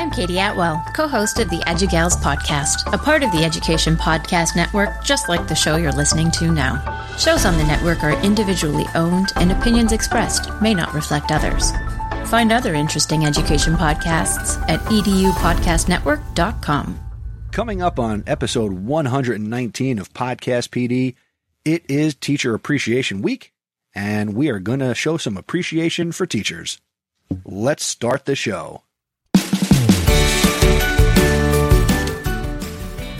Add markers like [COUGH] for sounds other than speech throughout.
I'm Katie Atwell, co host of the EduGals podcast, a part of the Education Podcast Network, just like the show you're listening to now. Shows on the network are individually owned, and opinions expressed may not reflect others. Find other interesting education podcasts at edupodcastnetwork.com. Coming up on episode 119 of Podcast PD, it is Teacher Appreciation Week, and we are going to show some appreciation for teachers. Let's start the show.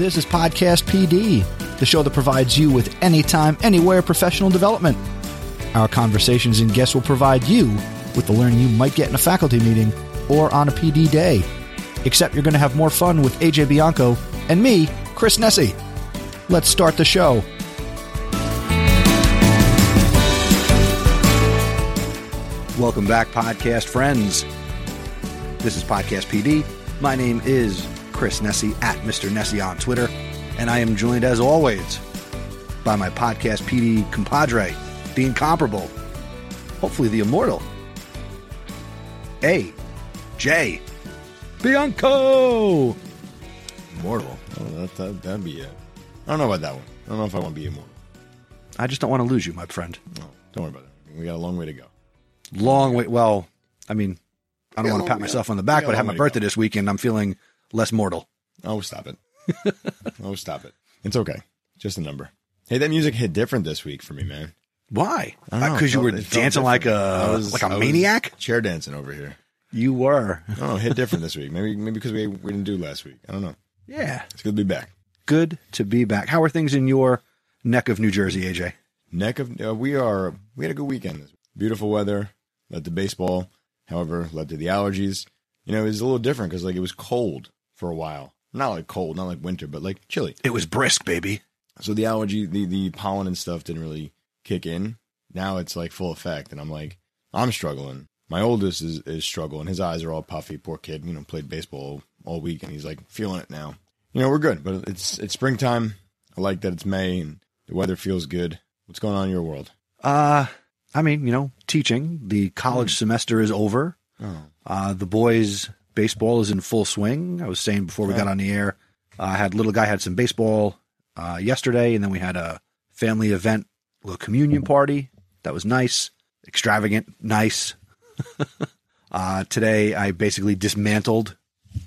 This is Podcast PD, the show that provides you with anytime, anywhere professional development. Our conversations and guests will provide you with the learning you might get in a faculty meeting or on a PD day. Except you're going to have more fun with AJ Bianco and me, Chris Nesi. Let's start the show. Welcome back, podcast friends. This is Podcast PD. My name is Chris Nesi at Mr. Nesi on Twitter, and I am joined as always by my Podcast PD compadre, the incomparable, hopefully the immortal, A. J. Bianco. Immortal. Oh, that, that, that'd be it. I don't know about that one. I don't know if I want to be immortal. I just don't want to lose you, my friend. No, don't worry about that. We got a long way to go. Long way. Well, I mean, I don't Yeah, want to pat myself on the back, yeah, but I had my birthday this weekend. I'm feeling less mortal. Oh, stop it. [LAUGHS] oh, stop it. It's okay. Just a number. Hey, that music hit different this week for me, man. Why? I don't know. Because you were felt- it felt dancing like a was- like a I maniac. Chair dancing over here. You were. Know. Hit different this week. Maybe maybe because we we didn't do last week. I don't know. Yeah. It's good to be back. Good to be back. How are things in your neck of New Jersey, AJ? Neck of uh, we are we had a good weekend. Beautiful weather. Led to baseball. However, led to the allergies. You know, it was a little different because like it was cold for a while. Not like cold, not like winter, but like chilly. It was brisk, baby. So the allergy, the the pollen and stuff didn't really kick in. Now it's like full effect, and I'm like, I'm struggling. My oldest is is struggling. His eyes are all puffy. Poor kid. You know, played baseball all week, and he's like feeling it now. You know, we're good, but it's it's springtime. I like that it's May and the weather feels good. What's going on in your world? Uh, I mean, you know, teaching. The college semester is over. Oh, Uh, the boys' baseball is in full swing. I was saying before we got on the air, uh, I had little guy had some baseball uh, yesterday, and then we had a family event, little communion party. That was nice, extravagant, nice. [LAUGHS] uh, today, I basically dismantled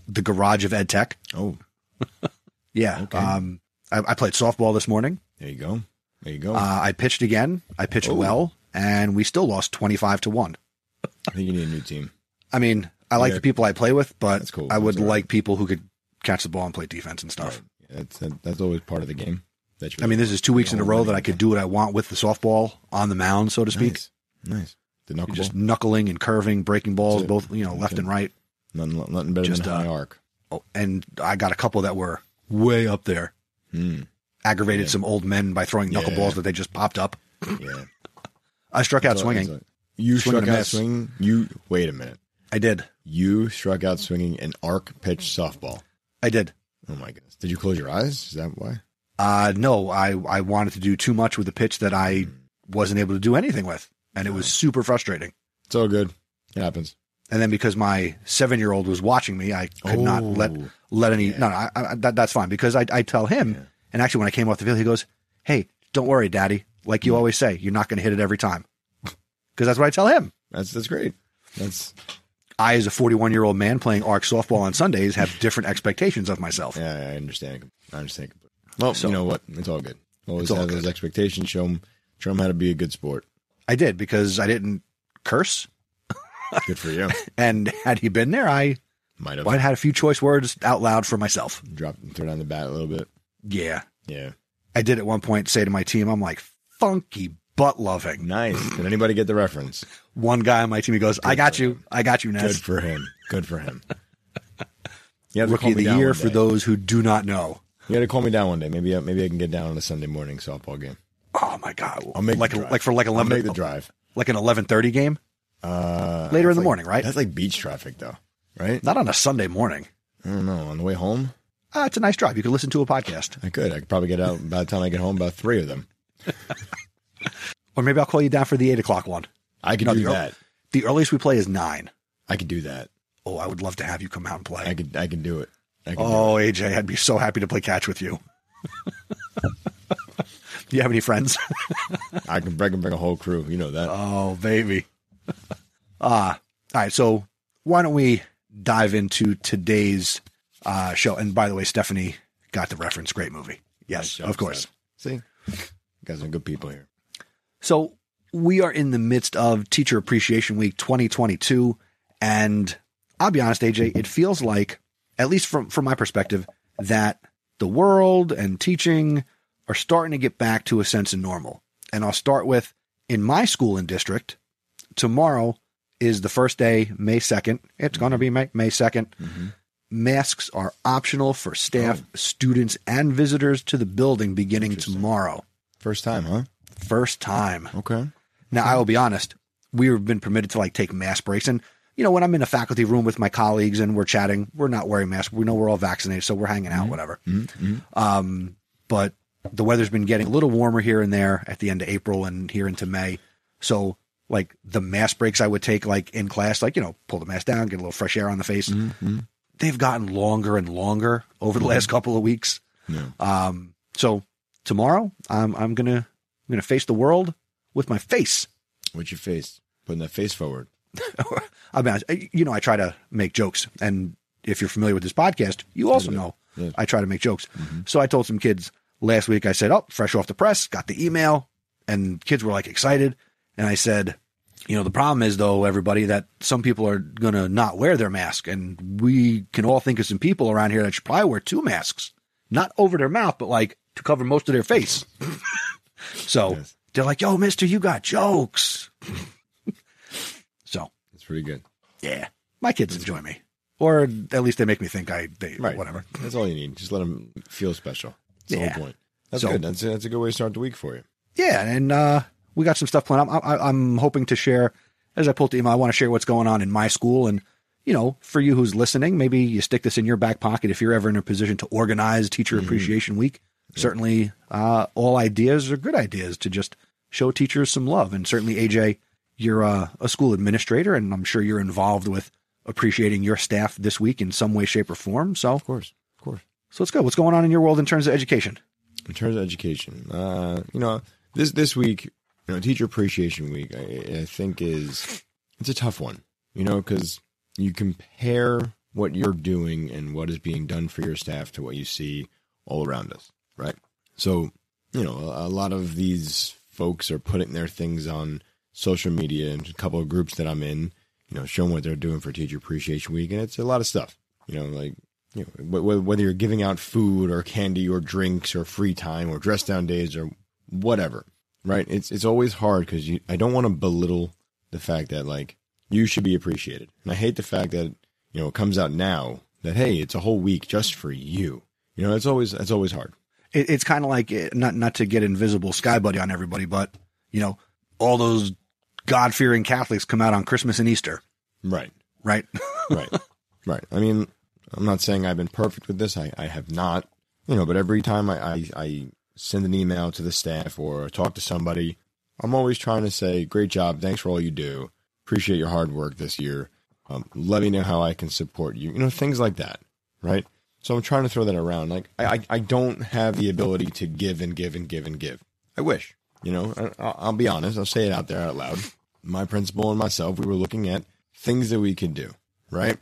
the garage of EdTech. oh, [LAUGHS] Yeah, Okay. um, I, I played softball this morning. there you go. There you go. Uh, I pitched again. I pitched Oh. well, and we still lost twenty five to one. I think you need a new team. I mean, I like Yeah. the people I play with, but cool. I would That's all right. like people who could catch the ball and play defense and stuff. Right. That's that, that's always part of the game. That I mean, this is two weeks in a row that? I could do what I want with the softball on the mound, so to speak. nice. Nice. The knuckleball. Just knuckling and curving, breaking balls, both you know, left Okay. and right. nothing, nothing better just, than uh, high arc. Oh, and I got a couple that were way up there. Hmm. Aggravated Yeah. some old men by throwing Yeah. knuckleballs that they just popped up. Yeah. [LAUGHS] I struck out swinging. so You Swing struck out swinging. You wait a minute. I did. You struck out swinging an arc pitch softball. I did. Oh my goodness! Did you close your eyes? Is that why? Uh, no, I, I wanted to do too much with a pitch that I wasn't able to do anything with. And it was super frustrating. It's all good. It happens. And then because my seven year old was watching me, I could not let Oh. let any. Yeah. No, no, I, I, that, that's fine because I, I tell him. Yeah. And actually, when I came off the field, he goes, "Hey, don't worry, Daddy. Like you always say, you're not going to hit it every time." Because that's what I tell him. That's that's great. That's I, as a 41 year old man playing arc softball on Sundays, have different expectations of myself. yeah. I understand. I understand. Well, So- you know what? It's all good. Always all have those expectations. Show them, show them how to be a good sport. I did because I didn't curse. Good for you. [LAUGHS] And had he been there, I Might have might have had a few choice words out loud for myself. dropped, throw down the bat a little bit. Yeah. Yeah. I did at one point say to my team, I'm like, funky butt loving. Nice. Did anybody get the reference? One guy on my team, he goes, I got you. I got you, Ness. Good for him. Good for him. You have to Rookie of the year for those who do not know. You got to call me down one day. Maybe I, maybe I can get down on a Sunday morning softball game. Oh my God. I'll make like, the drive. like for like I'll 11, make the drive. like an 1130 game. Uh, Later in the like- morning, right? That's like beach traffic, though, right? Not on a Sunday morning. I don't know. On the way home, Uh, it's a nice drive. You could listen to a podcast. I could. I could probably get out by the time I get home. About three of them. [LAUGHS] Or maybe I'll call you down for the eight o'clock one. I No, do the ear- that. The earliest we play is nine. I could do that. Oh, I would love to have you come out and play. I could I could do it. I could oh, AJ, I'd be so happy to play catch with you. [LAUGHS] do you have any friends? I can, can bring a whole crew. You know that. oh, baby. Uh, [LAUGHS] all right. So why don't we dive into today's uh, show? And by the way, Stephanie got the reference. Great movie. Yes, Nice job, of course. Steph. See, you guys are good people here. So we are in the midst of Teacher Appreciation Week 2022, and I'll be honest, AJ, it feels like, at least from from my perspective, that the world and teaching are starting to get back to a sense of normal. And I'll start with in my school and district. Tomorrow is the first day, May 2nd. It's going to be May, May 2nd. Mm-hmm. Masks are optional for staff, oh. students, and visitors to the building beginning tomorrow. First time, huh? First time. Okay. Now, I will be honest, we've been permitted to like take mask breaks. And, you know, when I'm in a faculty room with my colleagues and we're chatting, we're not wearing masks. We know we're all vaccinated, so we're hanging out, whatever. Um, but the weather's been getting a little warmer here and there at the end of April and here into May. So, like the mask breaks I would take, like in class, like, you know, pull the mask down, get a little fresh air on the face. They've gotten longer and longer over the last couple of weeks. Yeah. Um, so tomorrow, I'm, I'm gonna, I'm gonna face the world with my face. What's your face? Putting that face forward. [LAUGHS] I mean, I- you know, I try to make jokes, and if you're familiar with this podcast, you also know Yeah. I try to make jokes. Mm-hmm. So I told some kids last week. I said, "Oh, fresh off the press, got the email," and kids were like excited. And I said, "You know, the problem is though, everybody, that some people are gonna not wear their mask, and we can all think of some people around here that should probably wear two masks, not over their mouth, but like to cover most of their face." [LAUGHS] so Yes. they're like, "Yo, Mister, you got jokes." so it's pretty good. yeah, my kids enjoy me, or at least they make me think I they right. whatever. That's all you need. Just let them feel special. That's Yeah. the whole point. That's So- good. That's a, that's a good way to start the week for you. Yeah, and uh, we got some stuff planned. I'm, I, I'm hoping to share as I pull the email. I want to share what's going on in my school, and you know, for you who's listening, maybe you stick this in your back pocket if you're ever in a position to organize Teacher Appreciation Week. Certainly, uh, all ideas are good ideas to just show teachers some love, and certainly, AJ, you're uh, a school administrator, and I'm sure you're involved with appreciating your staff this week in some way, shape, or form. So, Of course. Of course. so let's go. What's going on in your world in terms of education? In terms of education, uh, you know, this this week, you know, Teacher Appreciation Week, I, I think is it's a tough one. You know, because you compare what you're doing and what is being done for your staff to what you see all around us, right? So, you know, a, lot of these folks are putting their things on social media and a couple of groups that I'm in, you know, showing what they're doing for Teacher Appreciation Week, and it's a lot of stuff. You know, like you know, wh- wh- whether you're giving out food or candy or drinks or free time or dress down days or whatever, right? It's it's always hard because I don't want to belittle the fact that like you should be appreciated, and I hate the fact that you know it comes out now that hey, it's a whole week just for you. You know, it's always it's always hard. It, it's kind of like eh, not not to get invisible sky buddy on everybody, but you know, all those God fearing Catholics come out on Christmas and Easter, Right. right? [LAUGHS] right. Right. I mean i'm not saying i've been perfect with this. I, I have not you know but every time I, I i send an email to the staff or talk to somebody i'm always trying to say great job. Thanks for all you do. Appreciate your hard work this year. Um, let me know how i can support you. You know things like that. Right so i'm trying to throw that around like i i, don't have the ability to give and give and give and give i wish you know I, I'll, I'll be honest i'll say it out there out loud my principal and myself we were looking at things that we could do right?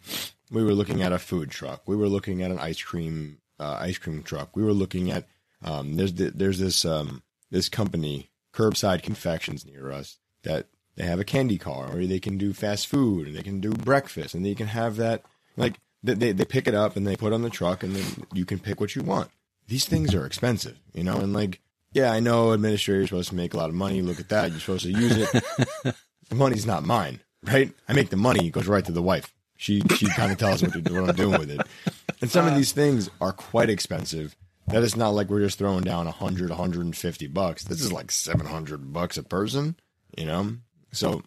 We were looking at a food truck. We were looking at an ice cream uh, ice cream truck. We were looking at um, there's the, there's this um, this company curbside confections near us that they have a candy car or they can do fast food and they can do breakfast and they can have that like they they, they pick it up and they put it on the truck and then you can pick what you want. These things are expensive, you know, and like yeah, I know administrators are supposed to make a lot of money. Look at that. You're supposed to use it. [LAUGHS] the money's not mine, right? I make the money. It goes right to the wife. She she kind of tells me what, what I'm doing with it. And some of uh. these things are quite expensive. That is not like we're just throwing down 100, 150 bucks. This is like 700 bucks a person, you know? So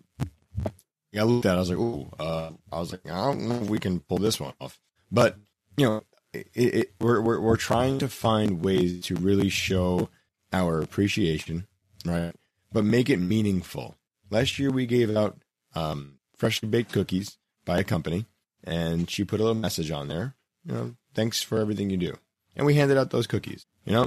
I looked at it. I was like, ooh, uh, I was like, I don't know if we can pull this one off. But, you know, it, it, we're, we're, we're trying to find ways to really show our appreciation, right? But make it meaningful. Last year we gave out um, freshly baked cookies by a company, and she put a little message on there. You know, thanks for everything you do. And we handed out those cookies. You know,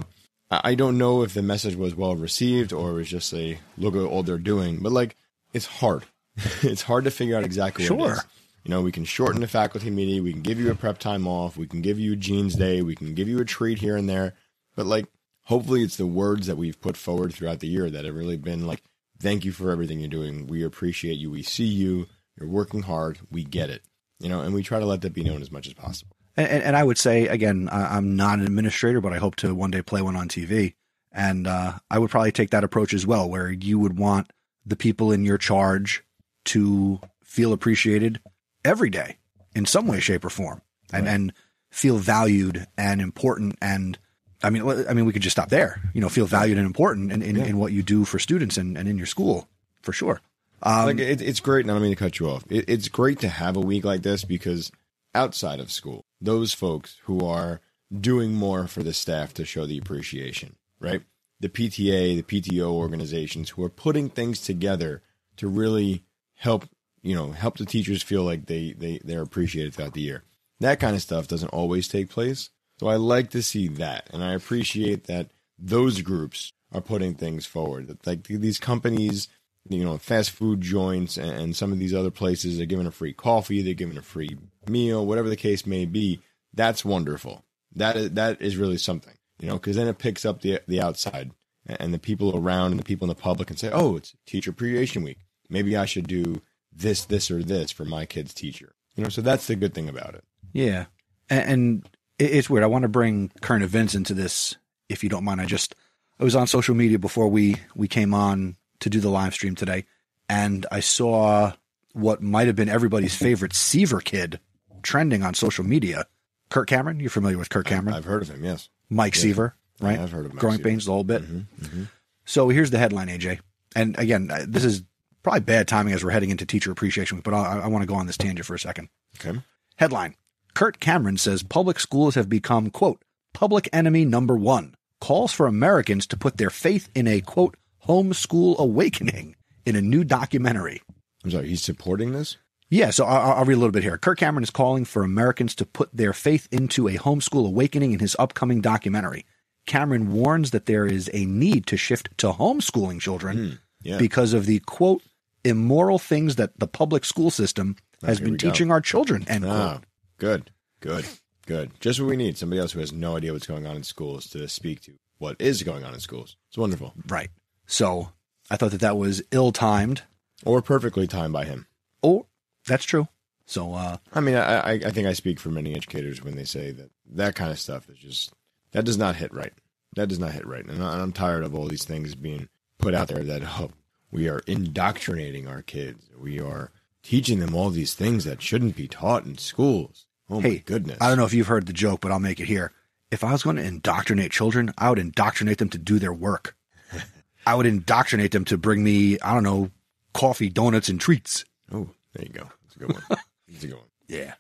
I don't know if the message was well received or it was just a look at all they're doing, but like it's hard. [LAUGHS] it's hard to figure out exactly what it Sure. You know, we can shorten the faculty meeting, we can give you a prep time off, we can give you a jeans day, we can give you a treat here and there. But like hopefully it's the words that we've put forward throughout the year that have really been like, thank you for everything you're doing. We appreciate you. We see you. You're working hard. We get it. You know, and we try to let that be known as much as possible. And, and, and I would say again, I- I'm not an administrator, but I hope to one day play one on TV. And uh, I would probably take that approach as well, where you would want the people in your charge to feel appreciated every day in some way, shape, or form, and Right. and feel valued and important. And I mean, I mean, we could just stop there. You know, feel valued and important in, in, Yeah. in what you do for students and, and in your school for sure. Um, like it, it's great. And I don't mean to cut you off. It, it's great to have a week like this because outside of school, those folks who are doing more for the staff to show the appreciation, right? The PTA, the PTO organizations who are putting things together to really help, you know, help the teachers feel like they, they, they're appreciated throughout the year. That kind of stuff doesn't always take place. So I like to see that. And I appreciate that those groups are putting things forward. Like these companies, you know, fast food joints and, some of these other places are giving a free coffee, they're giving a free meal, whatever the case may be. That's wonderful. That is, that is really something, you know, because then it picks up the the outside and the people around and the people in the public and say, oh, it's Teacher Appreciation Week. Maybe I should do this, this, or this for my kid's teacher. You know, so that's the good thing about it. Yeah, and, it's weird. I want to bring current events into this, if you don't mind. I just I was on social media before we we came on to do the live stream today, and I saw what might have been everybody's favorite Seaver kid trending on social media. Kirk Cameron, you're familiar with Kirk Cameron? I've heard of him, yes. Mike yeah. Seaver, right? I've heard of Mike Growing Seaver. Pains, the whole bit. Mm-hmm. So here's the headline, AJ. And again, this is probably bad timing as we're heading into Teacher Appreciation Week, but I, I want to go on this tangent for a second. Okay. Headline Kirk Cameron says public schools have become, quote, public enemy number one. Calls for Americans to put their faith in a, quote, homeschool awakening in a new documentary. I'm sorry, he's supporting this? Yeah, so I'll, I'll read a little bit here. Kirk Cameron is calling for Americans to put their faith into a homeschool awakening in his upcoming documentary. Cameron warns that there is a need to shift to homeschooling children hmm, Yeah. because of the, quote, immoral things that the public school system has here been we go. teaching our children, end quote. Ah, good, good, good. Just what we need. Somebody else who has no idea what's going on in schools to speak to what is going on in schools. It's wonderful. Right. So I thought that that was ill timed. Or perfectly timed by him. Oh, that's true. So, uh, I mean, I, I, I think I speak for many educators when they say that that kind of stuff is just, that does not hit right. That does not hit right. And I'm tired of all these things being put out there that oh, we are indoctrinating our kids. We are teaching them all these things that shouldn't be taught in schools. Oh my goodness. I don't know if you've heard the joke, but I'll make it here. If I was going to indoctrinate children, I would indoctrinate them to do their work. [LAUGHS] I would indoctrinate them to bring me, I don't know, coffee, donuts, and treats. Oh, there you go. That's a good one. [LAUGHS] That's a good one. Yeah.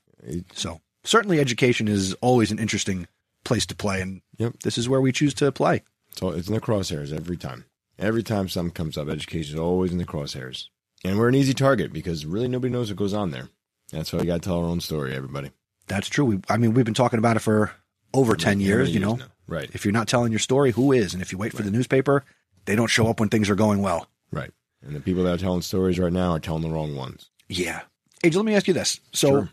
So certainly education is always an interesting place to play. And Yep. this is where we choose to play. So it's in the crosshairs every time. Every time something comes up, education is always in the crosshairs. And we're an easy target because really nobody knows what goes on there. That's why we got to tell our own story, everybody. That's true. We, I mean, we've been talking about it for over 10 Many years, you know. now. Right, If you're not telling your story, who is? And if you wait for the newspaper, they don't show up when things are going well. right. And the people that are telling stories right now are telling the wrong ones. Yeah. AJ, let me ask you this. So Sure.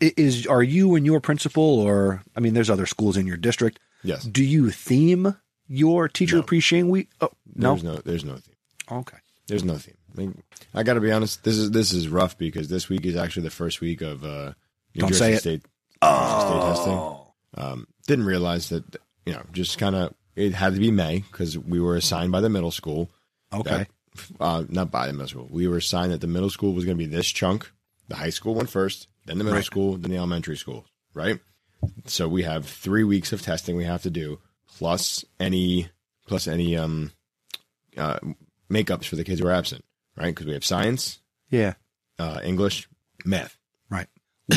is are you and your principal or I mean there's other schools in your district. Yes. Do you theme your teacher No. appreciation week? Oh, no. There's no there's no theme. Okay. There's no theme. I, mean, I got to be honest. This is this is rough because this week is actually the first week of uh, New Don't Jersey say it. State, New Jersey State testing. Um, didn't realize that you know just kind of it had to be May because we were assigned by the middle school. Okay. that- uh, not by the middle school. We were assigned that the middle school was going to be this chunk. The high school went first, then the middle Right. school, then the elementary school. Right. So we have three weeks of testing we have to do, plus any plus any um uh makeups for the kids who are absent. Right, because we have science, Yeah. uh, English, math. Right.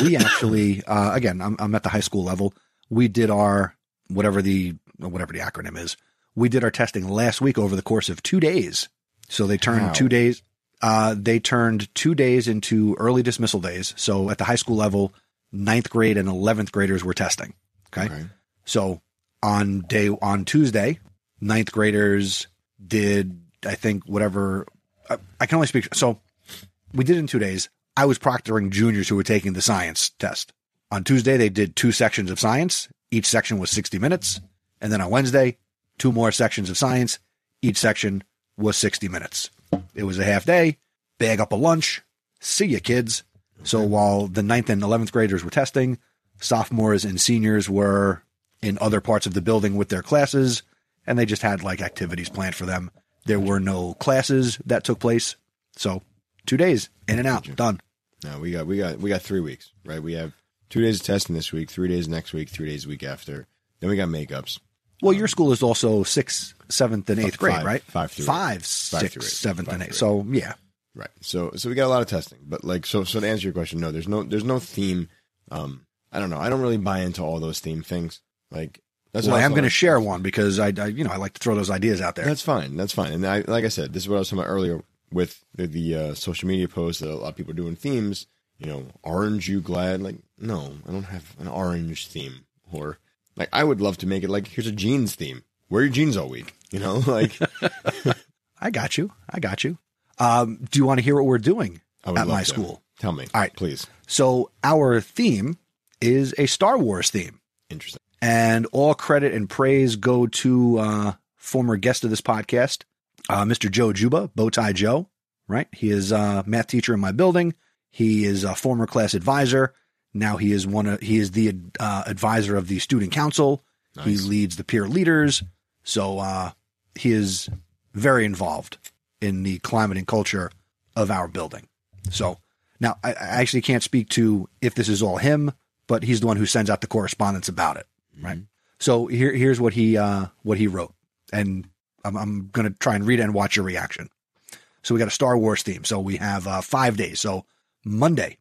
We [COUGHS] actually uh, again I'm I'm at the high school level. We did our whatever the whatever the acronym is. We did our testing last week over the course of 2 days. So they turned How? 2 days uh, they turned 2 days into early dismissal days. So at the high school level ninth grade and 11th graders were testing. Okay. Okay. So on day, on Tuesday, ninth graders did, I think, whatever. I, I can only speak. So we did in two days. I was proctoring juniors who were taking the science test. On Tuesday, they did two sections of science. Each section was 60 minutes. And then on Wednesday, two more sections of science. Each section was 60 minutes. It was a half day, bag up a lunch. See you, kids. So while the ninth and 11th graders were testing, sophomores and seniors were in other parts of the building with their classes, and they just had like activities planned for them. There were no classes that took place. So two days in and out, done. No, we got we got we got three weeks, right? We have two days of testing this week, three days next week, three days week after. Then we got makeups. Well, your school is also sixth, seventh, and eighth grade, Five- right? five through eight. five, through seventh, Five and eighth. So yeah, Right. So so we got a lot of testing, but like so so to answer your question, no, there's no there's no theme. Um, I don't know. I don't really buy into all those theme things. Like that's well, I am going to share one because I, I, you know, I like to throw those ideas out there. That's fine. That's fine. And I like I said, this is what I was talking about earlier with the, the uh, social media posts that a lot of people are doing themes. You know, orange, you glad? Like, no, I don't have an orange theme. Or like, I would love to make it like here's a jeans theme. Wear your jeans all week. You know, [LAUGHS] like [LAUGHS] I got you. I got you. Um, do you want to hear what we're doing at my to. school? Tell me, All right. please. So our theme is a Star Wars theme. Interesting. And all credit and praise go to uh, former guest of this podcast, uh, Mr. Joe Juba, Bowtie Joe. Right, he is a math teacher in my building. He is a former class advisor. Now he is one of he is the uh, advisor of the student council. He leads the peer leaders. So uh, he is very involved in the climate and culture of our building. So now I, I actually can't speak to if this is all him, but he's the one who sends out the correspondence about it. Right. So here, here's what he uh, what he wrote, and I'm, I'm going to try and read it and watch your reaction. So we got a Star Wars theme. So we have uh, five days. So Monday,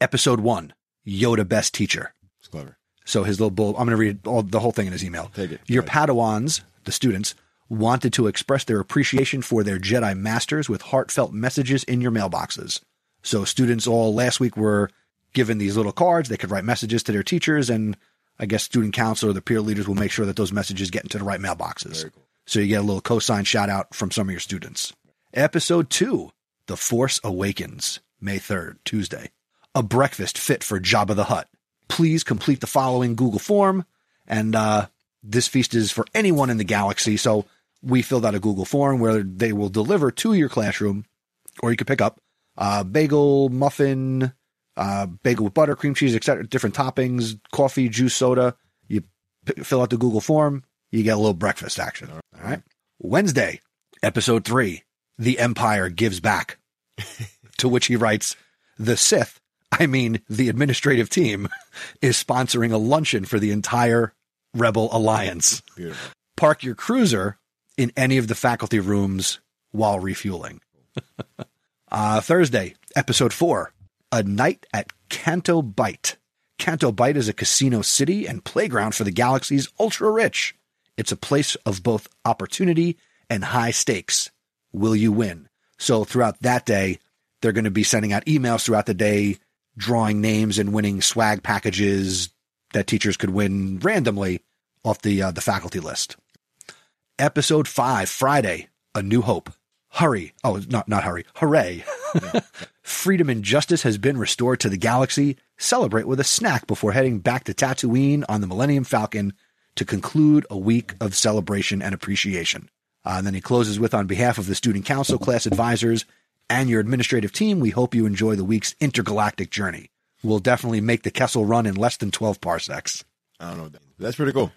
episode one, Yoda best teacher. It's clever. So his little bull. I'm going to read all, the whole thing in his email. Take it. Your ahead. Padawans, the students, wanted to express their appreciation for their Jedi masters with heartfelt messages in your mailboxes. So students all last week were given these little cards. They could write messages to their teachers, and I guess student council or the peer leaders will make sure that those messages get into the right mailboxes. Very cool. So you get a little cosign shout out from some of your students. Episode two, The Force Awakens, May 3rd, Tuesday. A breakfast fit for Jabba the Hutt. Please complete the following Google form. And uh, this feast is for anyone in the galaxy. So we filled out a Google form where they will deliver to your classroom, or you could pick up a bagel, muffin, uh, bagel with butter, cream cheese, etc., different toppings, coffee, juice, soda. You p- fill out the Google form, you get a little breakfast action. All right. Wednesday, episode three, The Empire Gives Back. to which he writes, The Sith, I mean, the administrative team, is sponsoring a luncheon for the entire Rebel Alliance. Beautiful. Park your cruiser in any of the faculty rooms while refueling. [LAUGHS] uh, Thursday, episode four, A Night at Canto Bight. Canto Bight is a casino city and playground for the galaxy's ultra rich. It's a place of both opportunity and high stakes. Will you win? So throughout that day, they're going to be sending out emails throughout the day, drawing names and winning swag packages that teachers could win randomly off the uh, the faculty list. Episode five, Friday, A New Hope. Hurry! Oh, not not hurry! Hooray! [LAUGHS] Freedom and justice has been restored to the galaxy. Celebrate with a snack before heading back to Tatooine on the Millennium Falcon to conclude a week of celebration and appreciation. Uh, and then he closes with, on behalf of the student council, class advisors, and your administrative team, we hope you enjoy the week's intergalactic journey. We'll definitely make the Kessel run in less than 12 parsecs. I don't know. That's pretty cool.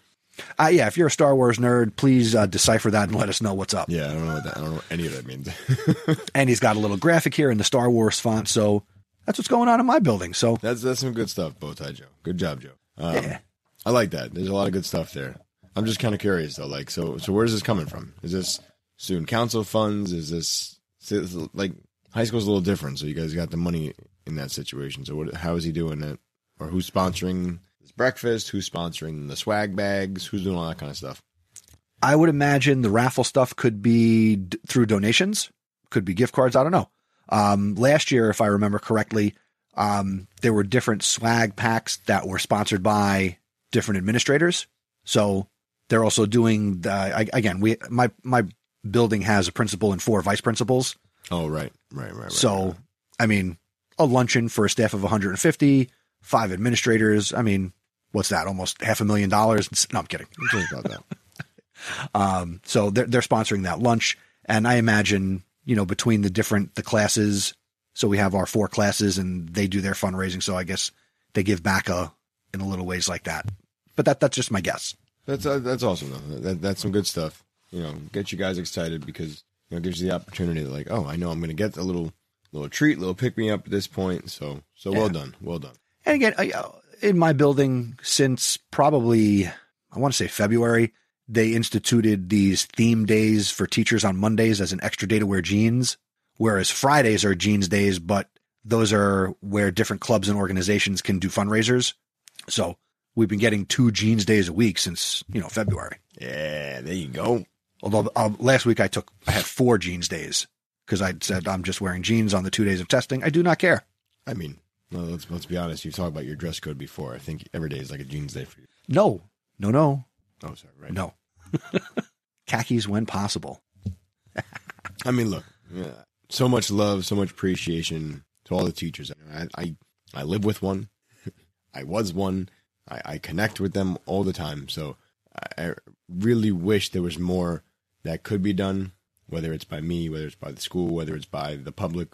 Uh, yeah, if you're a Star Wars nerd, please uh, decipher that and let us know what's up. Yeah, I don't know what that. I don't know what any of that means. [LAUGHS] And he's got a little graphic here in the Star Wars font, so that's what's going on in my building. So that's that's some good stuff, Bowtie Joe. Good job, Joe. Um, Yeah. I like that. There's a lot of good stuff there. I'm just kind of curious though. Like, so so where's this coming from? Is this student council funds? Is this like high school's a little different? So you guys got the money in that situation. So what? How is he doing it? Or who's sponsoring breakfast? Who's sponsoring the swag bags? Who's doing all that kind of stuff? I would imagine the raffle stuff could be d- through donations, could be gift cards. I don't know. Um, last year, if I remember correctly, um, there were different swag packs that were sponsored by different administrators. So they're also doing the, I- again, we, my, my building has a principal and four vice principals. Oh, right, right, right. right So, right. I mean, a luncheon for a staff of 150, five administrators. I mean, what's that? Almost half a million dollars. No, I'm kidding. I'm talking about that. [LAUGHS] Um, so they're, they're sponsoring that lunch. And I imagine, you know, between the different, the classes, so we have our four classes and they do their fundraising. So I guess they give back a, in a little ways like that. But that, that's just my guess. That's uh, that's awesome though. That, that's some good stuff. You know, get you guys excited because you know it gives you the opportunity to like, oh, I know I'm going to get a little little treat, little pick me up at this point. So so well done, well done. And again, I- uh, in my building since probably, I want to say February, they instituted these theme days for teachers on Mondays as an extra day to wear jeans, whereas Fridays are jeans days, but those are where different clubs and organizations can do fundraisers. So we've been getting two jeans days a week since, you know, February. Yeah, there you go. Although uh, last week I took, I had four jeans days because I said I'm just wearing jeans on the two days of testing. I do not care. I mean, well, let's let's be honest. You've talked about your dress code before. I think every day is like a jeans day for you. No, no, no, Oh, sorry, right? no. [LAUGHS] Khakis when possible. [LAUGHS] I mean, look, yeah, so much love, so much appreciation to all the teachers. I I, I live with one. [LAUGHS] I was one. I, I connect with them all the time. So I, I really wish there was more that could be done, whether it's by me, whether it's by the school, whether it's by the public.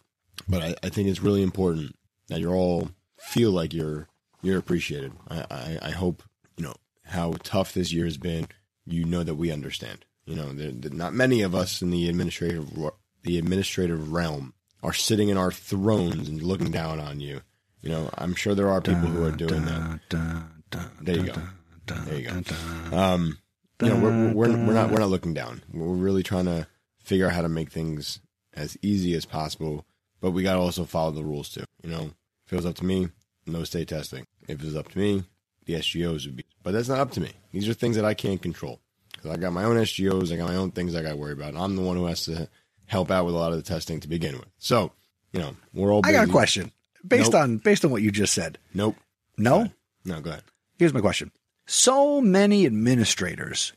But I, I think it's really important that you're all feel like you're you're appreciated. I, I, I hope you know how tough this year has been. You know that we understand. You know, there, there- not many of us in the administrative the administrative realm are sitting in our thrones and looking down on you. You know, I'm sure there are people who are doing that. There you go. There you go. Um, you know, we're, we're we're not we're not looking down. We're really trying to figure out how to make things as easy as possible, but we got to also follow the rules too. You know, if it was up to me, no state testing. If it was up to me, the SGOs would be. But that's not up to me. These are things that I can't control because I got my own SGOs. I got my own things I got to worry about. I'm the one who has to help out with a lot of the testing to begin with. So, you know, we're all. I got a question based Nope. on based on what you just said. Nope. No, No, go ahead. here's my question. So many administrators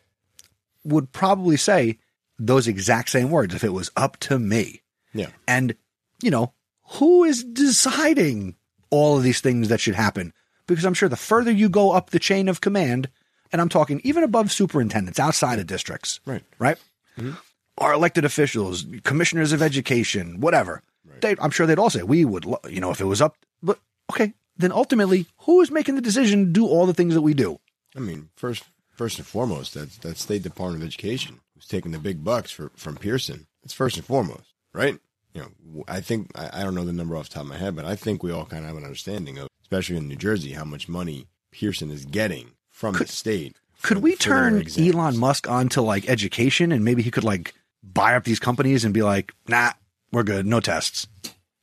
would probably say those exact same words if it was up to me. Yeah. And, you know, who is deciding all of these things that should happen? Because I'm sure the further you go up the chain of command, and I'm talking even above superintendents outside of districts, Right. right? Mm-hmm. Our elected officials, commissioners of education, whatever. They, I'm sure they'd all say we would, lo- you know, if it was up. But okay, then ultimately, who is making the decision to do all the things that we do? I mean, first first and foremost, that's that State Department of Education who's taking the big bucks for from Pearson. It's first and foremost, right? You know, I think I, I don't know the number off the top of my head, but I think we all kind of have an understanding of, especially in New Jersey, how much money Pearson is getting from the state. Could for- we for turn. Elon Musk onto like education and maybe he could like buy up these companies and be like, nah, we're good, no tests.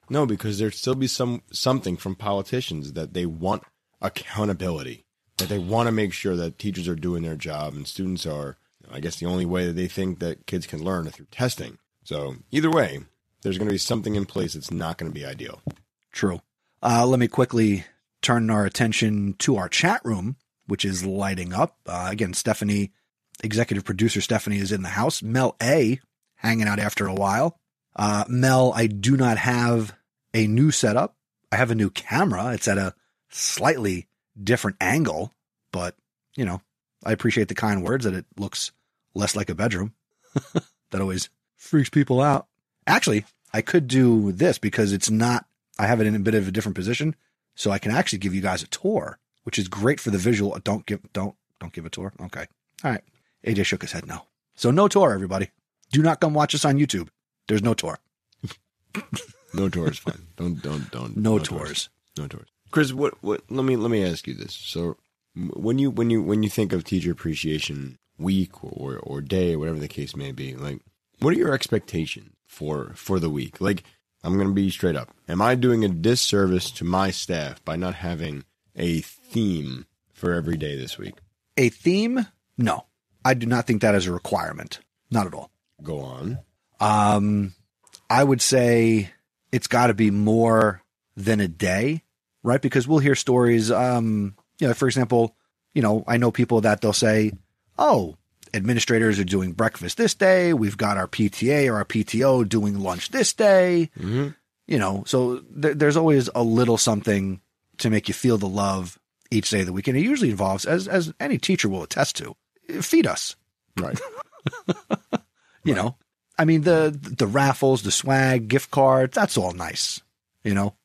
No, because there'd still be some something from politicians that they want accountability, that they want to make sure that teachers are doing their job and students are. I guess the only way that they think that kids can learn is through testing. So either way, there's going to be something in place that's not going to be ideal. True. Uh, let me quickly turn our attention to our chat room, which is lighting up. Uh, again, Stephanie, executive producer Stephanie is in the house. Mel A hanging out after a while. Uh, Mel, I do not have a new setup. I have a new camera. It's at a slightly different angle, but you know, I appreciate the kind words that it looks less like a bedroom. [LAUGHS] that always freaks people out. Actually, I could do this because it's not, I have it in a bit of a different position. So I can actually give you guys a tour, which is great for the visual. Uh, don't give, don't, don't give a tour. Okay. All right. AJ shook his head no. So no tour, everybody. Do not come watch us on YouTube. There's no tour. No tours, fine. Don't don't don't. No tours. No tours. Chris, what what? Let me let me ask you this. So when you when you when you think of Teacher Appreciation Week or or day, whatever the case may be, like what are your expectations for for the week? Like I'm gonna be straight up. Am I doing a disservice to my staff by not having a theme for every day this week? A theme? No. I do not think that is a requirement. Not at all. Go on. Um, I would say it's got to be more than a day. right? Because we'll hear stories. Um, you know, for example, you know, I know people that they'll say, "Oh, administrators are doing breakfast this day. We've got our PTA or our PTO doing lunch this day." Mm-hmm. You know, so th- there's always a little something to make you feel the love each day of the week, and it usually involves, as as any teacher will attest to, feed us. Right. [LAUGHS] You know, I mean the the raffles, the swag, gift cards, that's all nice. You know,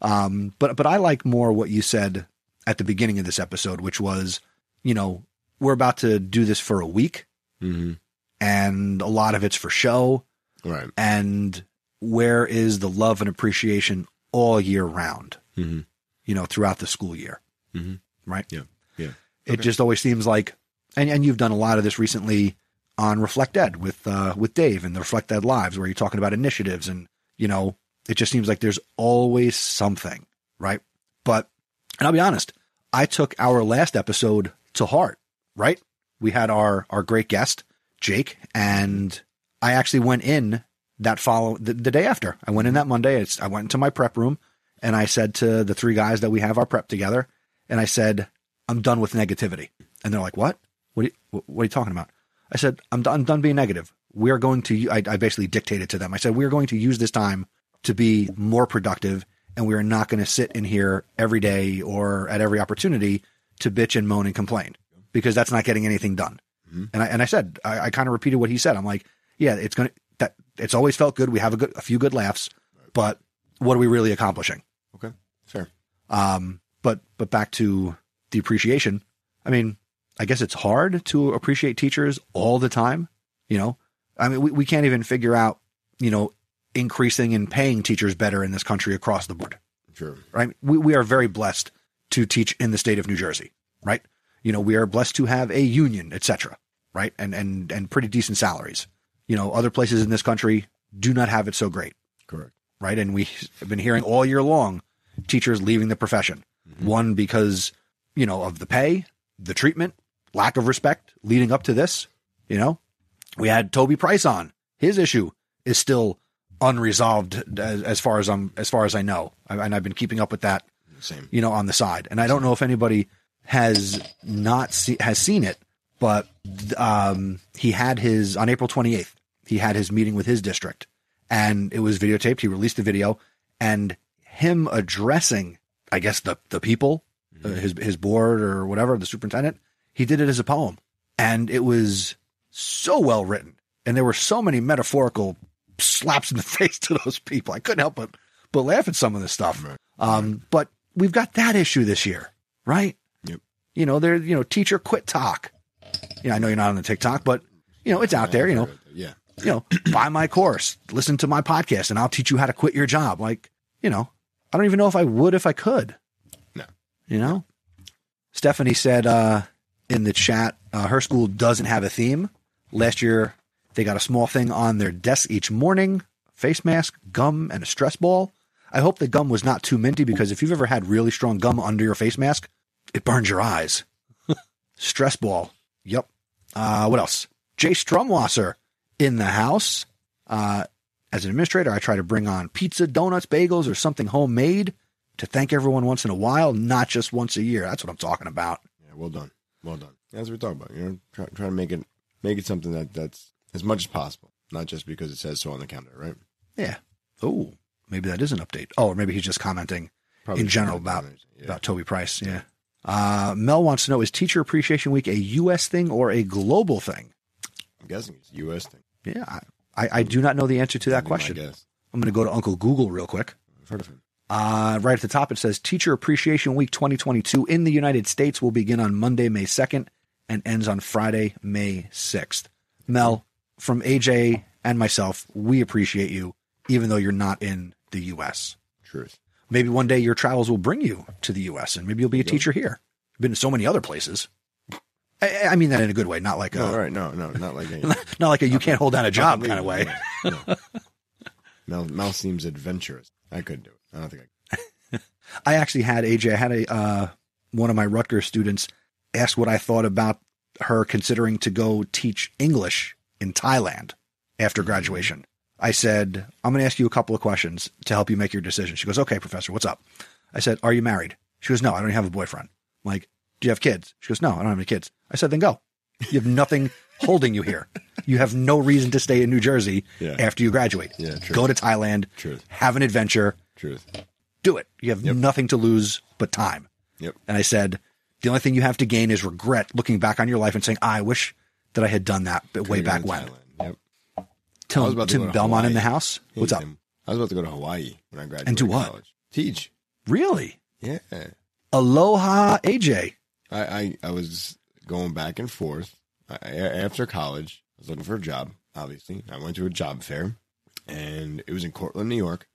um, but but I like more what you said at the beginning of this episode, which was, you know, we're about to do this for a week, mm-hmm. and a lot of it's for show, Right. and where is the love and appreciation all year round? Mm-hmm. You know, throughout the school year, Mhm. right? Yeah. Yeah. It Okay. just always seems like, and and you've done a lot of this recently on Reflect Ed with uh, with Dave and the Reflect Ed lives, where you're talking about initiatives, and you know, it just seems like there's always something, right? But and I'll be honest, I took our last episode to heart, right? We had our our great guest Jake, and I actually went in that follow the, the day after. I went in that Monday. I went into my prep room and I said to the three guys that we have our prep together, and I said, "I'm done with negativity." And they're like, "What? What are you, what are you talking about?" I said, I'm done, I'm done being negative. We are going to, I, I basically dictated to them. I said, we are going to use this time to be more productive and we are not going to sit in here every day or at every opportunity to bitch and moan and complain because that's not getting anything done. Mhm. And I, and I said, I, I kind of repeated what he said. I'm like, yeah, it's to, that it's always felt good. We have a good, a few good laughs, but what are we really accomplishing? Okay. Fair. Um, but but back to the appreciation. I mean, I guess it's hard to appreciate teachers all the time. You know, I mean, we, we can't even figure out, you know, increasing and paying teachers better in this country across the board, Sure. right? We, we are very blessed to teach in the state of New Jersey, right? You know, we are blessed to have a union, etc., right? And, and, and pretty decent salaries. You know, other places in this country do not have it so great Correct. right? And we have been hearing all year long teachers leaving the profession. Mm-hmm. One because you know of the pay, the treatment, lack of respect leading up to this. You know, we had Toby Price on. His issue is still unresolved as, as far as I'm as far as I know, I- and I've been keeping up with that. Same. You know, on the side, and I don't know if anybody has not see, has seen it, but um, he had his on April 28th. He had his meeting with his district, and it was videotaped. He released the video, and him addressing, I guess the the people, uh, his his board or whatever, the superintendent. He did it as a poem, and it was so well written, and there were so many metaphorical slaps in the [LAUGHS] face to those people. I couldn't help but but laugh at some of this stuff. Right. Um, but we've got that issue this year, right? You know, there, you know, teacher quit talk. Yeah, I know you're not on the TikTok, but you know, it's out there. You know, Yeah. you know, [CLEARS THROAT] buy my course, listen to my podcast, and I'll teach you how to quit your job. Like, you know, I don't even know if I would if I could. No. You know, Stephanie said uh, in the chat, uh, her school doesn't have a theme. Last year, they got a small thing on their desk each morning: face mask, gum, and a stress ball. I hope the gum was not too minty because if you've ever had really strong gum under your face mask, it burns your eyes. [LAUGHS] stress ball. Yep. Uh, what else? Jay Strumwasser in the house. Uh, as an administrator, I try to bring on pizza, donuts, bagels, or something homemade to thank everyone once in a while, not just once a year. That's what I'm talking about. Yeah. Well done. Well done. That's what we're talking about. You know, try, try to make it make it something that that's as much as possible, not just because it says so on the calendar, right? Yeah. Oh, maybe that is an update. Oh, or maybe he's just commenting Probably in general about have done it. yeah. about Toby Price. Yeah. Uh, Mel wants to know: Is Teacher Appreciation Week a U.S. thing or a global thing? I'm guessing it's a U.S. thing. Yeah, I, I, I do not know the answer to that That'd question. guess. I'm going to go to Uncle Google real quick. I've heard of him. Uh, right at the top, it says Teacher Appreciation Week 2022 in the United States will begin on Monday, May 2nd and ends on Friday, May 6th. Mel, from AJ and myself, we appreciate you, even though you're not in the U.S. Truth. Maybe one day your travels will bring you to the U.S. and maybe you'll be a teacher here. You've been to so many other places. I, I mean that in a good way, not like a No, all right. No, no, not like a, [LAUGHS] not like a you can't hold down a job kind of way. No, no. Mel, Mel seems adventurous. I couldn't do it. I don't think I [LAUGHS] I actually had AJ. I had a uh, one of my Rutgers students ask what I thought about her considering to go teach English in Thailand after graduation. I said, "I'm going to ask you a couple of questions to help you make your decision." She goes, "Okay, professor, what's up?" I said, Are you married? She goes, No, I don't have a boyfriend. I'm like, Do you have kids? She goes, No, I don't have any kids. I said, Then go. You have nothing [LAUGHS] holding you here. You have no reason to stay in New Jersey Yeah. after you graduate. Yeah. Go to Thailand, Truth. have an adventure, Truth. do it. You have nothing to lose but time. Yep. And I said, The only thing you have to gain is regret looking back on your life and saying, I wish that I had done that way back when. Thailand. Yep. I was Tim, about to Tim go to Belmont in the house. Hey, What's up? I was about to go to Hawaii when I graduated. And do what? college. Teach. Really? Yeah. Aloha AJ. I, I, I was going back and forth. I, after college, I was looking for a job, obviously. I went to a job fair, and it was in Cortland, New York.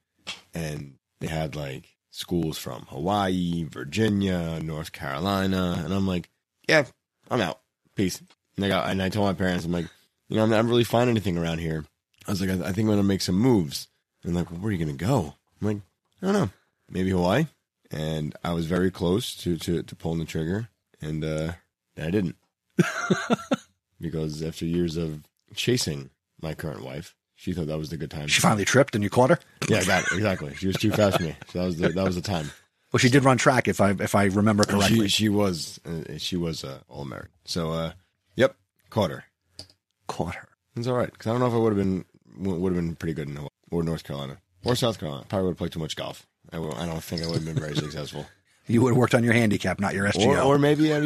And they had like schools from Hawaii, Virginia, North Carolina. And I'm like, yeah, I'm out. Peace. And I, got, and I told my parents, I'm like, you know, I'm not really finding anything around here. I was like, I, I think I'm going to make some moves. And like, well, where are you going to go? I'm like, I don't know. Maybe Hawaii. And I was very close to, to, to pulling the trigger. And uh, I didn't. [LAUGHS] because after years of chasing my current wife, she thought that was the good time. She finally tripped and you caught her. yeah, exactly. exactly. She was too fast for me. So that was the, that was the time. Well, she did run track if I if I remember correctly. She, she was uh, she was uh, all American. So, uh, yep, caught her. caught her. It's all right because I don't know if I would have been would have been pretty good in Hawaii or North Carolina or South Carolina. Probably would have played too much golf. I, I don't think I would have been very [LAUGHS] successful. You would have worked on your handicap, not your SGO. Or, or maybe I'd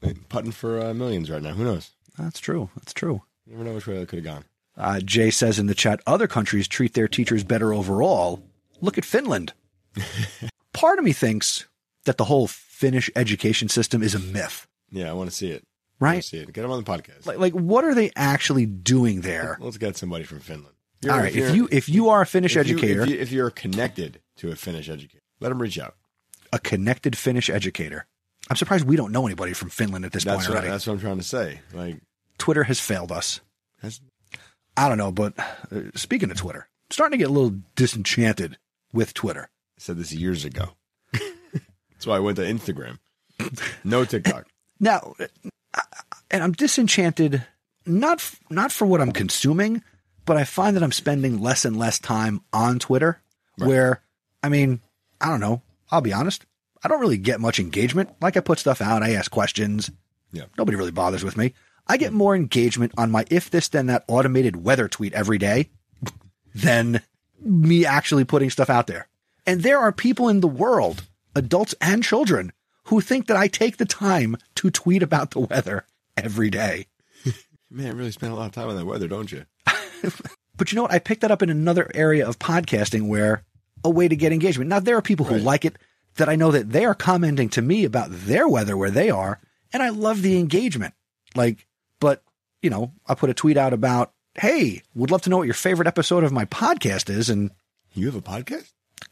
be putting for uh, millions right now. Who knows? That's true. That's true. You never know which way that could have gone. Uh, Jay says in the chat, other countries treat their teachers better overall. Look at Finland. [LAUGHS] Part of me thinks that the whole Finnish education system is a myth, Yeah, I want to see it. Right? see it. Get them on the podcast. Like, like what are they actually doing there? Let's get somebody from Finland. All right, if you're- you if you are a Finnish if you- educator, if, you, if you're connected to a Finnish educator, let them reach out. a connected Finnish educator, I'm surprised we don't know anybody from Finland at this That's point what, already. that's what I'm trying to say. Like, Twitter has failed us. that's, I don't know, but uh, speaking of Twitter, I'm starting to get a little disenchanted with Twitter. I said this years ago. [LAUGHS] that's why I went to Instagram. No TikTok. Now, and I'm disenchanted not not for what I'm consuming, but I find that I'm spending less and less time on Twitter. Where, I mean, I don't know. I'll be honest. I don't really get much engagement. Like I put stuff out, I ask questions. Yeah. Nobody really bothers with me. I get more engagement on my if this then that automated weather tweet every day than me actually putting stuff out there. And there are people in the world, adults and children, who think that I take the time to tweet about the weather every day. [LAUGHS] Man, you really spend a lot of time on that weather, don't you? [LAUGHS] But you know what? I picked that up in another area of podcasting where a way to get engagement. Now, there are people who Right. like it that I know that they are commenting to me about their weather where they are, and I love the engagement. Like, but, you know, I put a tweet out about, hey, would love to know what your favorite episode of my podcast is, and You have a podcast?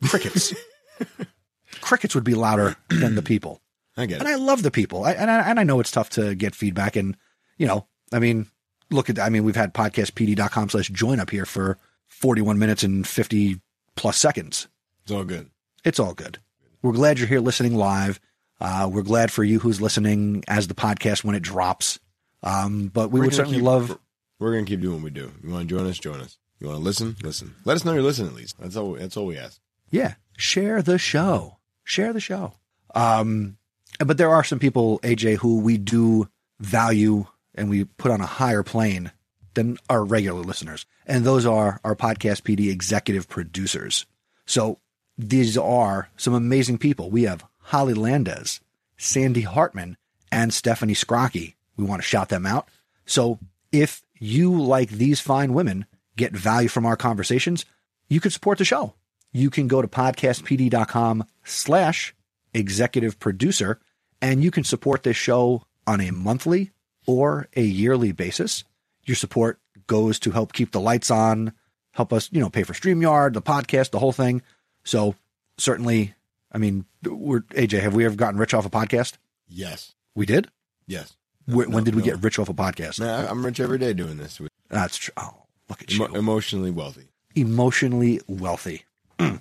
crickets. [LAUGHS] crickets would be louder than the people. I get And it. I love the people. I, and I, and I know it's tough to get feedback. And, you know, I mean, look at, I mean, we've had podcastpd.com slash join up here for 41 minutes and 50 plus seconds. It's all good. It's all good. We're glad you're here listening live. Uh, we're glad for you who's listening as the podcast when it drops. Um, but we We're would certainly keep- love, We're gonna keep doing what we do. You want to join us? Join us. You want to listen? Listen. Let us know you're listening at least. That's all. That's all we ask. yeah, share the show. Share the show. Um, but there are some people, AJ, who we do value and we put on a higher plane than our regular listeners. And those are our podcast PD executive producers. So these are some amazing people. We have Holly Landez, Sandy Hartman, and Stephanie Scrocky. We want to shout them out. So if you, like these fine women, get value from our conversations, you could support the show. You can go to podcastpd.com slash executive producer and you can support this show on a monthly or a yearly basis. Your support goes to help keep the lights on, help us, you know, pay for StreamYard, the podcast, the whole thing. So certainly, I mean, we're AJ, have we ever gotten rich off a podcast? Yes. We did. Yes. Wh- when did we no. get rich off a podcast? Man, I'm rich every day doing this. That's true. Oh, look at you. Emo- emotionally wealthy. Emotionally wealthy. [CLEARS THROAT] Bring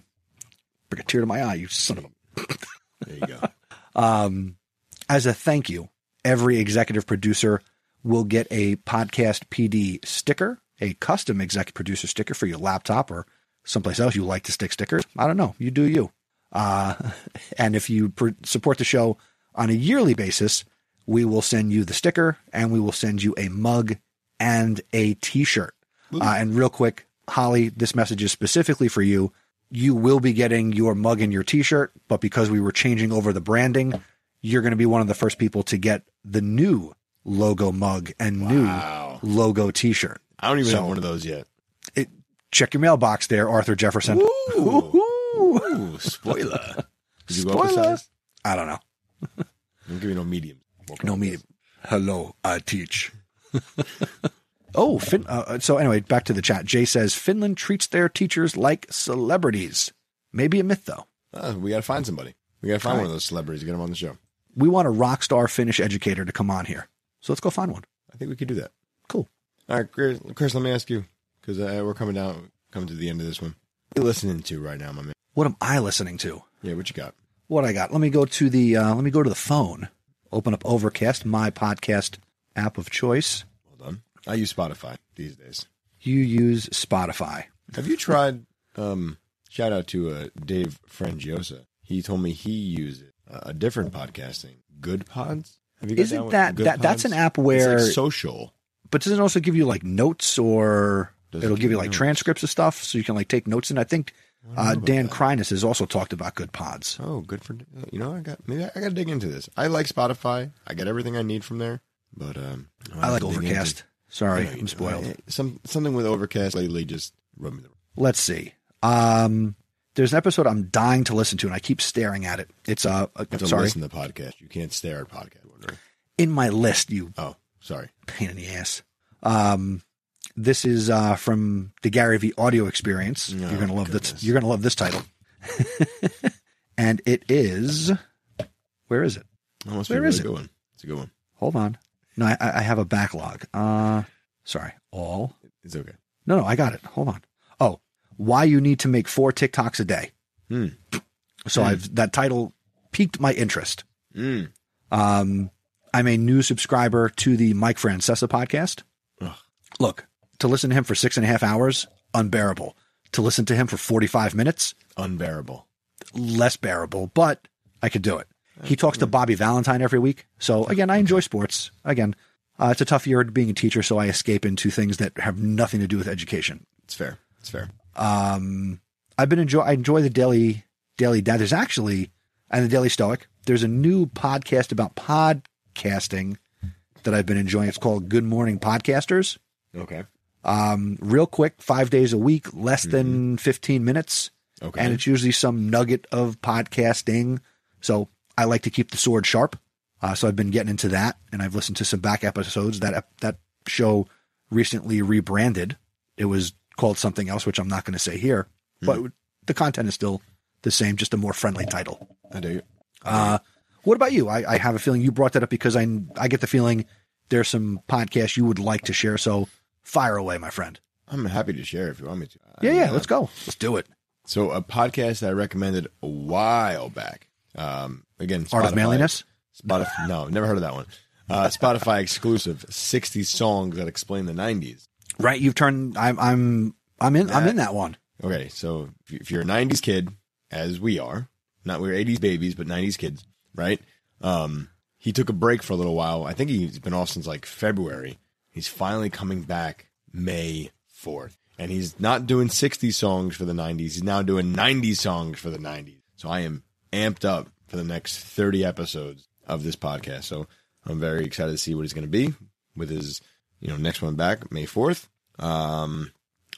a tear to my eye, you son of a There you go. [LAUGHS] Um, as a thank you, every executive producer will get a podcast PD sticker, a custom executive producer sticker for your laptop or someplace else you like to stick stickers. I don't know. You do you. Uh, [LAUGHS] and if you pr- support the show on a yearly basis, we will send you the sticker and we will send you a mug and a t-shirt. Uh, and real quick, Holly, this message is specifically for you. You will be getting your mug and your t-shirt, but because we were changing over the branding, you're going to be one of the first people to get the new logo mug and Wow. new logo t-shirt. I don't even So- have one of those yet. It, check your mailbox there, Arthur Jefferson. Ooh, [LAUGHS] Ooh, spoiler. Did you go up a Spoiler. I don't know. [LAUGHS] Don't give me no medium. No medium. Hello, I teach. [LAUGHS] oh, fin- uh, so anyway, back to the chat. Jay says Finland treats their teachers like celebrities. Maybe a myth though. Uh, we got to find somebody. We got to find All one of those celebrities. Get them on the show. We want a rock star Finnish educator to come on here. So let's go find one. I think we could do that. Cool. All right, Chris, Chris let me ask you because uh, we're coming down, coming to the end of this one. What are you listening to right now, my man? What am I listening to? Yeah, what you got? What I got? Let me go to the uh, let me go to the phone. Open up Overcast, my podcast app of choice. Hold on. I use Spotify these days. You use Spotify. Have you tried? Um, shout out to uh, Dave Frangiosa. He told me he uses a different podcasting, Good Pods. Have you got Isn't that- that- that's an app It's where- like social. But does it also give you like notes or Does it it'll give you you like notes? transcripts of stuff so you can like take notes? And I think I uh, Dan that. Kreiness has also talked about good pods. Oh, good for you know. I got maybe I, I got to dig into this. I like Spotify. I get everything I need from there. But um, I like have to dig into- Overcast. Sorry, I know you I'm spoiled. I- some something with Overcast lately just rubbed me the Let's see. Um, there's an episode I'm dying to listen to, and I keep staring at it. It's uh, uh You sorry, listen to the podcast. You can't stare at podcast. Right? in my list. You Oh, sorry. pain in the ass. Um, this is uh, from the GaryVee audio experience. Oh, you're gonna love this. You're gonna love this title. [LAUGHS] and it is. Where is it? That must Where be a really is it? good one. It's a good one. Hold on. No, I, I have a backlog. Uh, sorry. All. It's okay. No, no, I got it. Hold on. Oh, why you need to make four TikToks a day. Hmm. So I've that title piqued my interest. Mm. Um, I'm a new subscriber to the Mike Francesa podcast. Ugh. Look, to listen to him for six and a half hours, unbearable. To listen to him for 45 minutes, Unbearable. less bearable, but I could do it. He talks to Bobby Valentine every week. So again, I enjoy sports. Again, uh, it's a tough year being a teacher, so I escape into things that have nothing to do with education. It's fair. It's fair. Um, I've been enjoy. I enjoy the daily daily dad. There's actually and the Daily Stoic. There's a new podcast about podcasting that I've been enjoying. It's called Good Morning Podcasters. Okay. Um, real quick, five days a week, less than 15 minutes. Okay. And it's usually some nugget of podcasting. So I like to keep the sword sharp. Uh, so I've been getting into that and I've listened to some back episodes. That, that show recently rebranded. It was called something else, which I'm not going to say here, but the content is still the same, just a more friendly title. I do. Uh, what about you? I, I have a feeling you brought that up because I, I get the feeling there's some podcasts you would like to share. So fire away, my friend. I'm happy to share if you want me to. I Yeah, mean, yeah, uh, let's go. Let's do it. So a podcast I recommended a while back. Um, again, Art of Spotify- Manliness. Spotify. No, never heard of that one. Uh, Spotify exclusive, 60 songs that explain the 90s. Right. You've turned, I'm, I'm, I'm in, I'm That- in that one. Okay, so if you- if you're a 90s kid, as we are, not we're 80s babies, but 90s kids, right? Um, he took a break for a little while. I think he's been off since like February. He's finally coming back May 4th. And he's not doing 60 songs for the 90s. He's now doing 90 songs for the 90s. So I am amped up for the next 30 episodes of this podcast. So I'm very excited to see what he's going to be with his, you know, next one back May 4th. Um,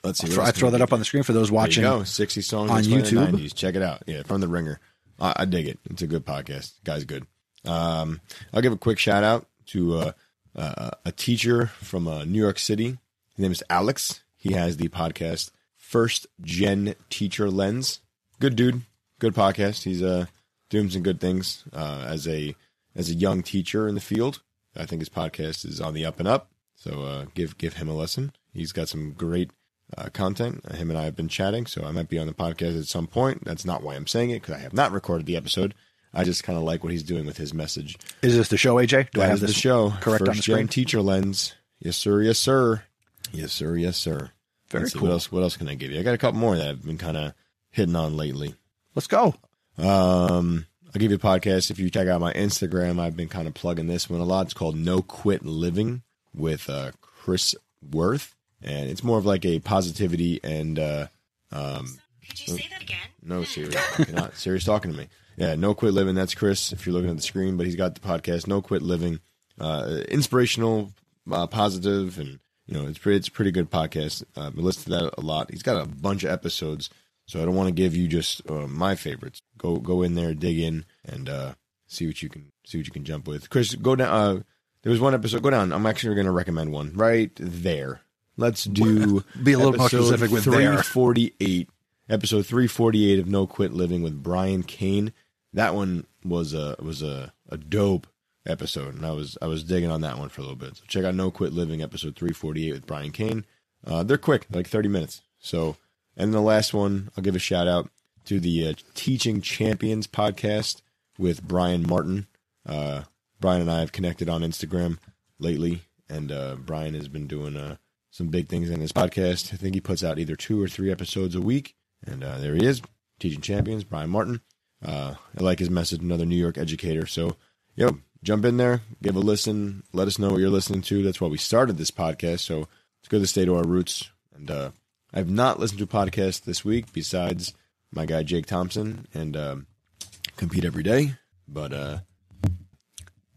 let's see. Throw- I throw that up on the screen for those watching. There you go. 60 songs on. YouTube. 90s. Check it out. Yeah, from the ringer. I, I dig it. It's a good podcast. Guy's good. Um, I'll give a quick shout out to uh, uh, a teacher from uh, New York City. His name is Alex. He has the podcast First Gen Teacher Lens. Good dude. Good podcast. He's uh, doing some good things uh, as a as a young teacher in the field. I think his podcast is on the up and up. So uh, give give him a listen. He's got some great uh, content. Him and I have been chatting, so I might be on the podcast at some point. That's not why I'm saying it because I have not recorded the episode. I just kind of like what he's doing with his message. Is this the show, AJ? Do I have is the show correct on the screen? Teacher Lens. Yes, sir. Yes, sir. Yes, sir. Yes, sir. Very Let's see, cool. What else? What else can I give you? I got a couple more that I've been kind of hitting on lately. Let's go. Um, I'll give you a podcast. If you check out my Instagram, I've been kind of plugging this one a lot. It's called No Quit Living with uh, Chris Worth, and it's more of like a positivity and uh, um, Could you say that again? no Siri, not Siri's talking to me. Yeah, No Quit Living. That's Chris. If you're looking at the screen, but he's got the podcast No Quit Living, uh, inspirational, uh, positive, and you know it's pretty. It's a pretty good podcast. Uh, I listen to that a lot. He's got a bunch of episodes, so I don't want to give you just uh, my favorites. Go go in there, dig in, and uh, see what you can see what you can jump with. Chris, go down. Uh, there was one episode. Go down. I'm actually going to recommend one right there. Let's do [LAUGHS] Be a little more specific with there. 348 episode 348 of No Quit Living with Brian Kane. That one was a was a, a dope episode, and I was I was digging on that one for a little bit. So check out No Quit Living episode 348 with Brian Kane. Uh, they're quick, like 30 minutes. So, and the last one, I'll give a shout out to the uh, Teaching Champions podcast with Brian Martin. Uh, Brian and I have connected on Instagram lately, and uh, Brian has been doing uh, some big things in his podcast. I think he puts out either two or three episodes a week, and uh, there he is, Teaching Champions, Brian Martin. Uh, I like his message, another New York educator. So, yo, jump in there, give a listen, let us know what you're listening to. That's why we started this podcast. So it's good to stay to our roots. And uh, I've not listened to a podcast this week besides my guy Jake Thompson and um, compete every day. But uh,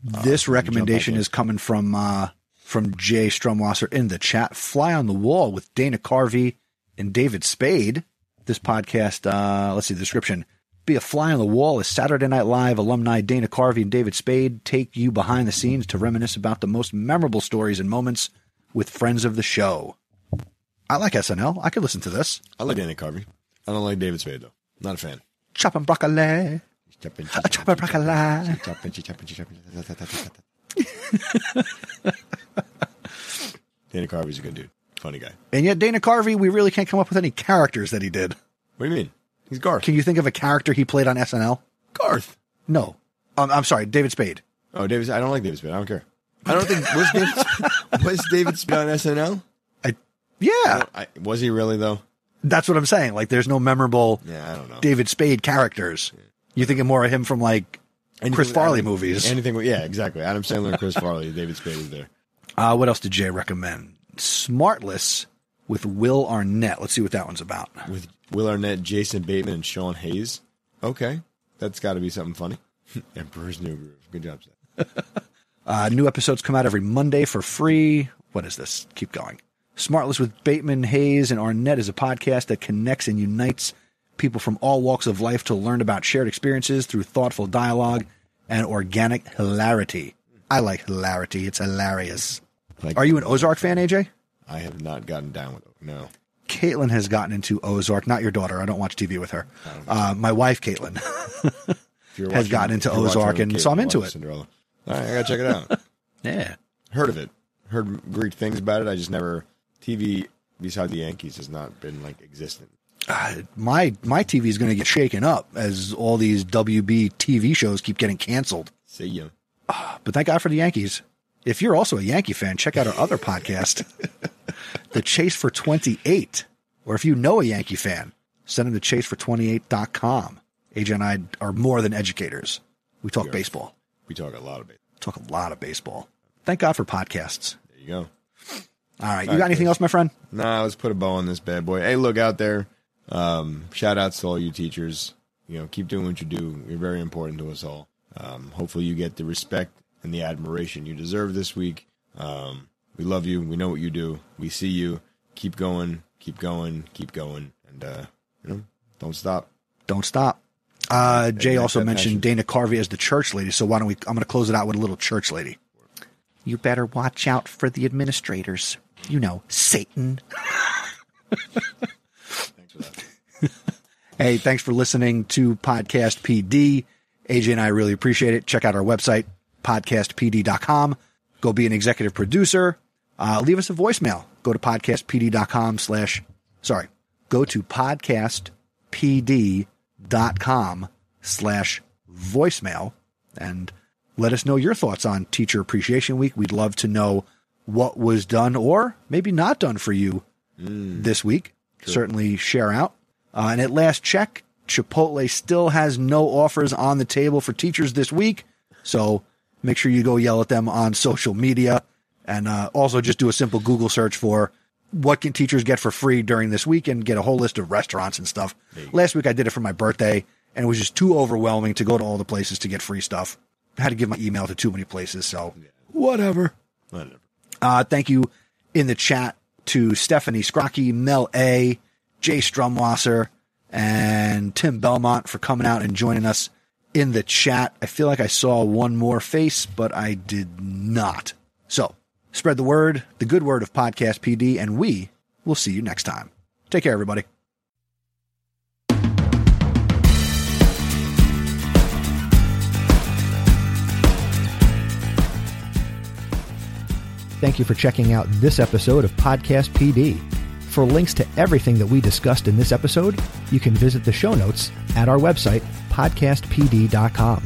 This recommendation is coming from uh, from Jay Strumwasser in the chat. Fly on the Wall with Dana Carvey and David Spade. This podcast, uh, let's see the description. Be a fly on the wall as Saturday Night Live alumni Dana Carvey and David Spade take you behind the scenes to reminisce about the most memorable stories and moments with friends of the show. I like SNL. I could listen to this. I like Dana Carvey. I don't like David Spade though. Not a fan. Chopping broccoli. Chopping, broccoli. [LAUGHS] Danny Carvey's a good dude. Funny guy. And yet, Dana Carvey, we really can't come up with any characters that he did. What do you mean? He's Garth. Can you think of a character he played on SNL? Garth. No. Um, I'm sorry, David Spade. Oh, David. I don't like David Spade. I don't care. I don't think was David was David Spade on SNL. I, yeah, I, was he really though? that's what I'm saying. Like, there's no memorable Yeah, I don't know. David Spade characters. You're thinking more of him from like Anything Chris Farley Adam- movies. Anything? Yeah, exactly. Adam Sandler, and Chris Farley, David Spade is there. Uh, what else did Jay recommend? Smartless with Will Arnett. Let's see what that one's about. with Will Arnett, Jason Bateman, and Sean Hayes. Okay, that's got to be something funny. [LAUGHS] Emperor's New Groove. Good job, Seth. [LAUGHS] Uh, new episodes come out every Monday for free. What is this? Keep going. Smartless with Bateman, Hayes, and Arnett is a podcast that connects and unites people from all walks of life to learn about shared experiences through thoughtful dialogue and organic hilarity. I like hilarity. It's hilarious. Like, Are you an Ozark fan, AJ? I have not gotten down with it. No. Caitlin has gotten into Ozark. Not your daughter. I don't watch TV with her. Uh, my wife, Caitlin. [LAUGHS] Has gotten into if you're watching Ozark and so I'm into it. Cinderella. All right, I gotta check it out. [LAUGHS] yeah. Heard of it. Heard great things about it. I just never TV beside the Yankees has not been like existent. Uh, my my TV is going to get shaken up as all these WB TV shows keep getting canceled. See ya. But thank God for the Yankees. If you're also a Yankee fan, check out our other podcast, [LAUGHS] The Chase for 28. Or if you know a Yankee fan, send them to chasefor28.com. AJ and I are more than educators. We talk baseball, We talk a lot of it. talk a lot of baseball. Thank God for podcasts. There you go. All right. You got anything else, my friend? Nah, let's put a bow on this bad boy. Hey, look out there. Um, shout outs to all you teachers. You know, keep doing what you do. You're very important to us all. Um, hopefully you get the respect and the admiration you deserve this week. Um, we love you. We know what you do. We see you. Keep going. Keep going. Keep going. And, uh, you know, don't stop. Don't stop. Uh, Jay also mentioned passion. Dana Carvey as the church lady. So why don't we? I'm going to close it out with a little church lady. You better watch out for the administrators. You know, Satan. [LAUGHS] Thanks for that. Hey, thanks for listening to Podcast PD. AJ and I really appreciate it. Check out our website, podcastpd.com. Go be an executive producer. Uh, leave us a voicemail. Go to podcastpd.com slash, sorry, go to podcastpd.com slash voicemail and let us know your thoughts on Teacher Appreciation Week. We'd love to know what was done or maybe not done for you this week. Certainly share out. Uh, and at last check, Chipotle still has no offers on the table for teachers this week. So make sure you go yell at them on social media and uh, also just do a simple Google search for what can teachers get for free during this week and get a whole list of restaurants and stuff. Last week I did it for my birthday and it was just too overwhelming to go to all the places to get free stuff. I had to give my email to too many places. So whatever. Whatever. Uh, thank you in the chat to Stephanie Scrocky, Mel A, Jay Strumwasser, and Tim Belmont for coming out and joining us in the chat. I feel like I saw one more face, but I did not. So spread the word, the good word of Podcast PD, and we will see you next time. Take care, everybody. Thank you for checking out this episode of Podcast PD. For links to everything that we discussed in this episode, you can visit the show notes at our website, podcastpd.com.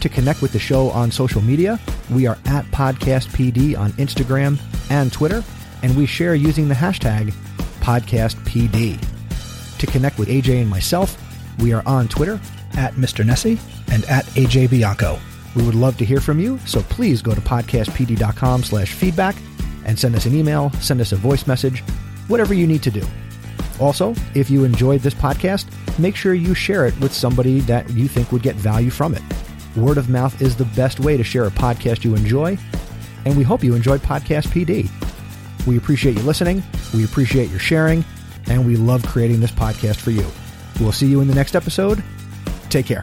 To connect with the show on social media, we are at podcastpd on Instagram and Twitter, and we share using the hashtag podcastpd. To connect with AJ and myself, we are on Twitter at Mr. Nesi and at AJ Bianco. We would love to hear from you, so please go to podcastpd.com slash feedback and send us an email, send us a voice message, whatever you need to do. Also, if you enjoyed this podcast, make sure you share it with somebody that you think would get value from it. Word of mouth is the best way to share a podcast you enjoy, and we hope you enjoyed Podcast PD. We appreciate you listening, we appreciate your sharing, and we love creating this podcast for you. We'll see you in the next episode. Take care.